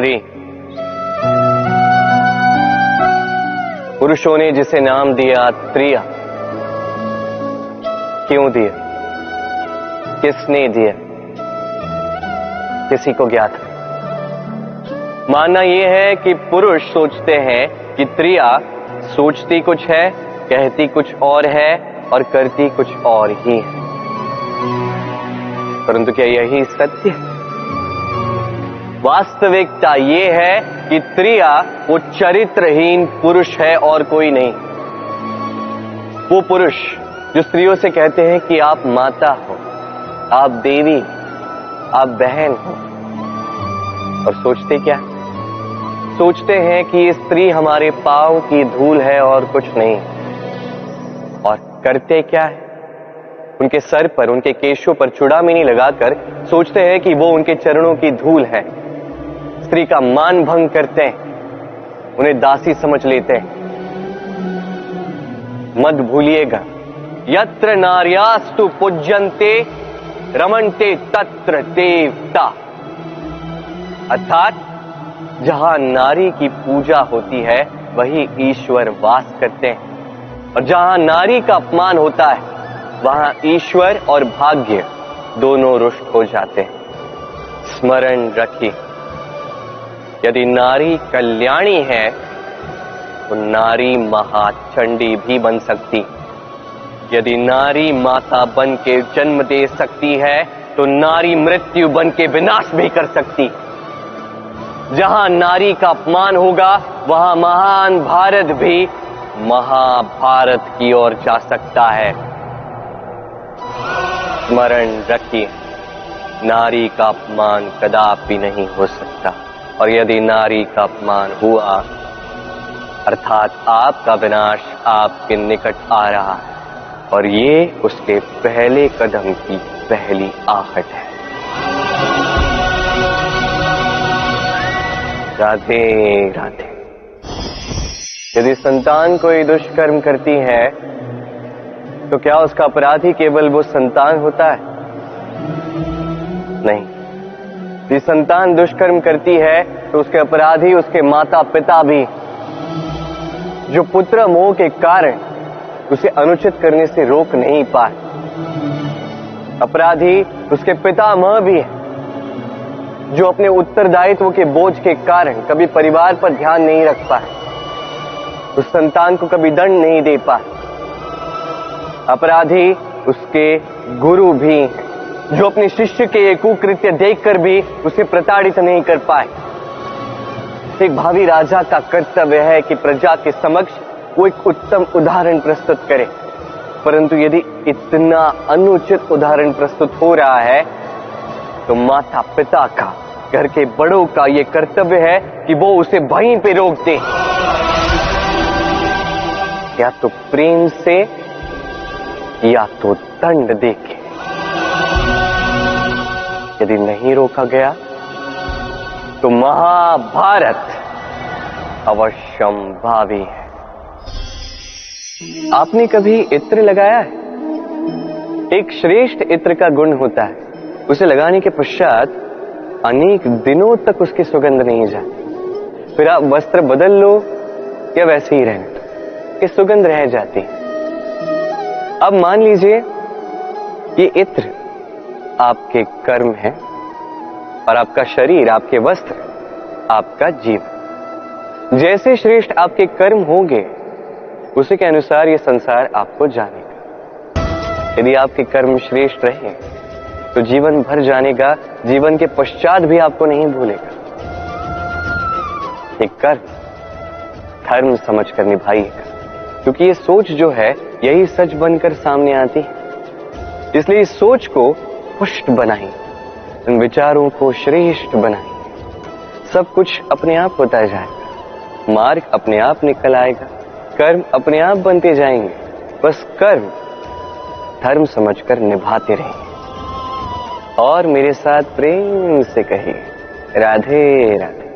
स्त्री पुरुषों ने जिसे नाम दिया, त्रिया, क्यों दिया? किसने दिया? किसी को ज्ञात मानना यह है कि पुरुष सोचते हैं कि त्रिया सोचती कुछ है, कहती कुछ और है और करती कुछ और ही है। परंतु क्या यही सत्य है? वास्तविकता यह है कि त्रिया वो चरित्रहीन पुरुष है और कोई नहीं। वो पुरुष जो स्त्रियों से कहते हैं कि आप माता हो, आप देवी, आप बहन हो। और सोचते क्या? सोचते हैं कि ये स्त्री हमारे पाव की धूल है और कुछ नहीं। और करते क्या है? उनके सर पर, उनके केशों पर चुड़ामिनी लगाकर सोचते हैं कि वो उनके चरणों की धूल है। स्त्री का मान भंग करते हैं, उन्हें दासी समझ लेते हैं। मत भूलिएगा। यत्र नार्यास्तु पूज्यंते रमनते तत्र देवता। अर्थात, जहाँ नारी की पूजा होती है, वही ईश्वर वास करते हैं। और जहाँ नारी का अपमान होता है, वहाँ ईश्वर और भाग्य दोनों रुष्ट हो जाते हैं। स्मरण रखिए। यदि नारी कल्याणी है तो नारी महाचंडी भी बन सकती। यदि नारी माता बन के जन्म दे सकती है तो नारी मृत्यु बन के विनाश भी कर सकती। जहाँ नारी का अपमान होगा, वहाँ महान भारत भी महाभारत की ओर जा सकता है। स्मरण रखिए, नारी का अपमान कदापि नहीं हो सकता। और यदि नारी का अपमान हुआ, अर्थात आपका विनाश आपके निकट आ रहा है। और ये उसके पहले कदम की पहली आहट है। राधे राधे। यदि संतान कोई दुष्कर्म करती है तो क्या उसका अपराधी केवल वो संतान होता है? नहीं। यदि संतान दुष्कर्म करती है तो उसके अपराधी, उसके माता पिता भी। जो पुत्र मोह के कारण उसे अनुचित करने से रोक नहीं पाए। अपराधी उसके पिता माँ भी है, जो अपने उत्तरदायित्व के बोझ के कारण कभी परिवार पर ध्यान नहीं रख पाए। उस संतान को कभी दंड नहीं दे पाए। अपराधी उसके गुरु भी हैं। जो अपने शिष्य के ये कुकृत्य देखकर भी उसे प्रताड़ित नहीं कर पाए। एक भावी राजा का कर्तव्य है कि प्रजा के समक्ष वो एक उत्तम उदाहरण प्रस्तुत करे। परंतु यदि इतना अनुचित उदाहरण प्रस्तुत हो रहा है तो माता पिता का, घर के बड़ों का ये कर्तव्य है कि वो उसे वहीं पे रोक दे। या तो प्रेम से, या तो दंड देके यदि नहीं रोका गया तो महाभारत अवश्यम भावी है। आपने कभी इत्र लगाया है? एक श्रेष्ठ इत्र का गुण होता है। उसे लगाने के पश्चात अनेक दिनों तक उसकी सुगंध नहीं जाती। फिर आप वस्त्र बदल लो, या वैसे ही रहने दो। ये सुगंध रह जाती अब मान लीजिए, ये इत्र आपके कर्म है और आपका शरीर, आपके वस्त्र, आपका जीवन। जैसे श्रेष्ठ आपके कर्म होंगे, उसी के अनुसार ये संसार आपको जानेगा। यदि आपके कर्म श्रेष्ठ रहे तो जीवन भर जानेगा, जीवन के पश्चात भी आपको नहीं भूलेगा। एक कर्म, धर्म समझ समझकर निभाइएगा, क्योंकि ये सोच जो है, यही सच बनकर सामने आती है। इसलिए इस सोच को पुष्ट बनाई इन विचारों को श्रेष्ठ बनाई। सब कुछ अपने आप होता जाएगा, मार्ग अपने आप निकल आएगा, कर्म अपने आप बनते जाएँगे, बस कर्म, धर्म समझकर निभाते रहेंगे और मेरे साथ प्रेम से कहिए, राधे राधे।